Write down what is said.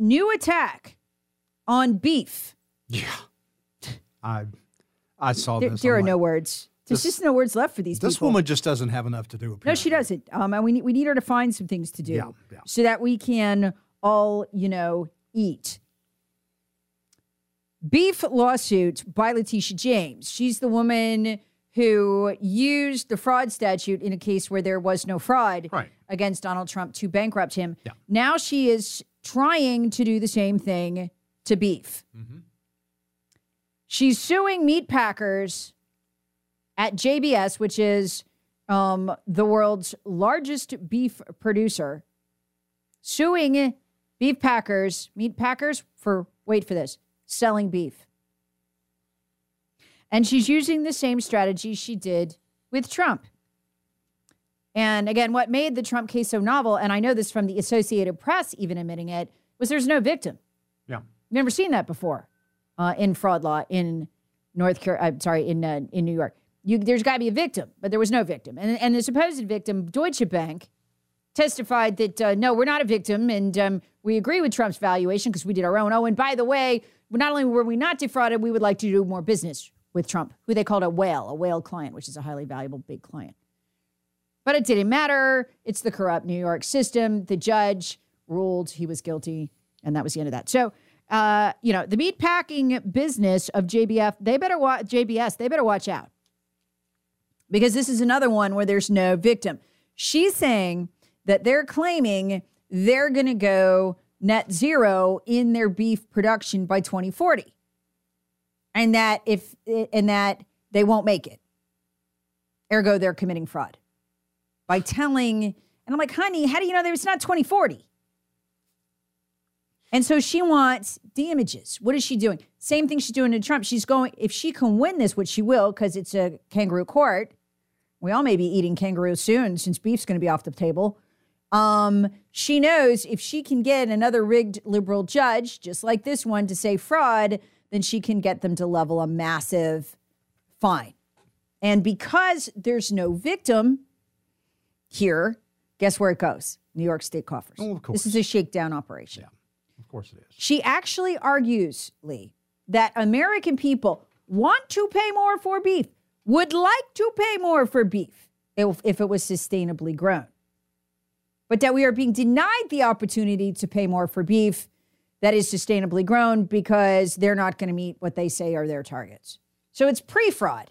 new attack on beef. Yeah. I I saw there, this. There are like, no words. There's this, just no words left for these this people. woman just doesn't have enough to do. Apparently. No, she doesn't. Um, and we need we need her to find some things to do yeah, yeah. so that we can all, you know, eat. Beef lawsuit by Letitia James. She's the woman who used the fraud statute in a case where there was no fraud right. against Donald Trump to bankrupt him. Yeah. Now she is trying to do the same thing to beef. Mm-hmm. She's suing meat packers at JBS, which is um, the world's largest beef producer, suing beef packers, meat packers for, wait for this, selling beef. And she's using the same strategy she did with Trump. And again, what made the Trump case so novel, and I know this from the Associated Press even admitting it, was there's no victim. Yeah. Never seen that before uh, in fraud law in North Carolina. I'm sorry, in uh, in New York. You, there's got to be a victim, but there was no victim. And, and the supposed victim, Deutsche Bank, testified that uh, no, we're not a victim, and um, we agree with Trump's valuation because we did our own. Oh, and by the way, not only were we not defrauded, we would like to do more business with Trump, who they called a whale, a whale client, which is a highly valuable big client. But it didn't matter. It's the corrupt New York system. The judge ruled he was guilty, and that was the end of that. So, uh, you know, the meatpacking business of JBF, they better watch JBS. They better watch out because this is another one where there's no victim. She's saying that they're claiming they're going to go net zero in their beef production by 2040 and that if and that they won't make it ergo they're committing fraud by telling and i'm like honey how do you know that it's not 2040 and so she wants damages. What is she doing? Same thing she's doing to trump. She's going if she can win this which she will because it's a kangaroo court we all may be eating kangaroo soon since beef's going to be off the table. Um, she knows if she can get another rigged liberal judge just like this one to say fraud then she can get them to level a massive fine. And because there's no victim here, guess where it goes? New York State coffers. Oh, of course. This is a shakedown operation. Yeah, of course it is. She actually argues, Lee, that American people want to pay more for beef, would like to pay more for beef if, if it was sustainably grown. But that we are being denied the opportunity to pay more for beef that is sustainably grown because they're not going to meet what they say are their targets. So it's pre fraud.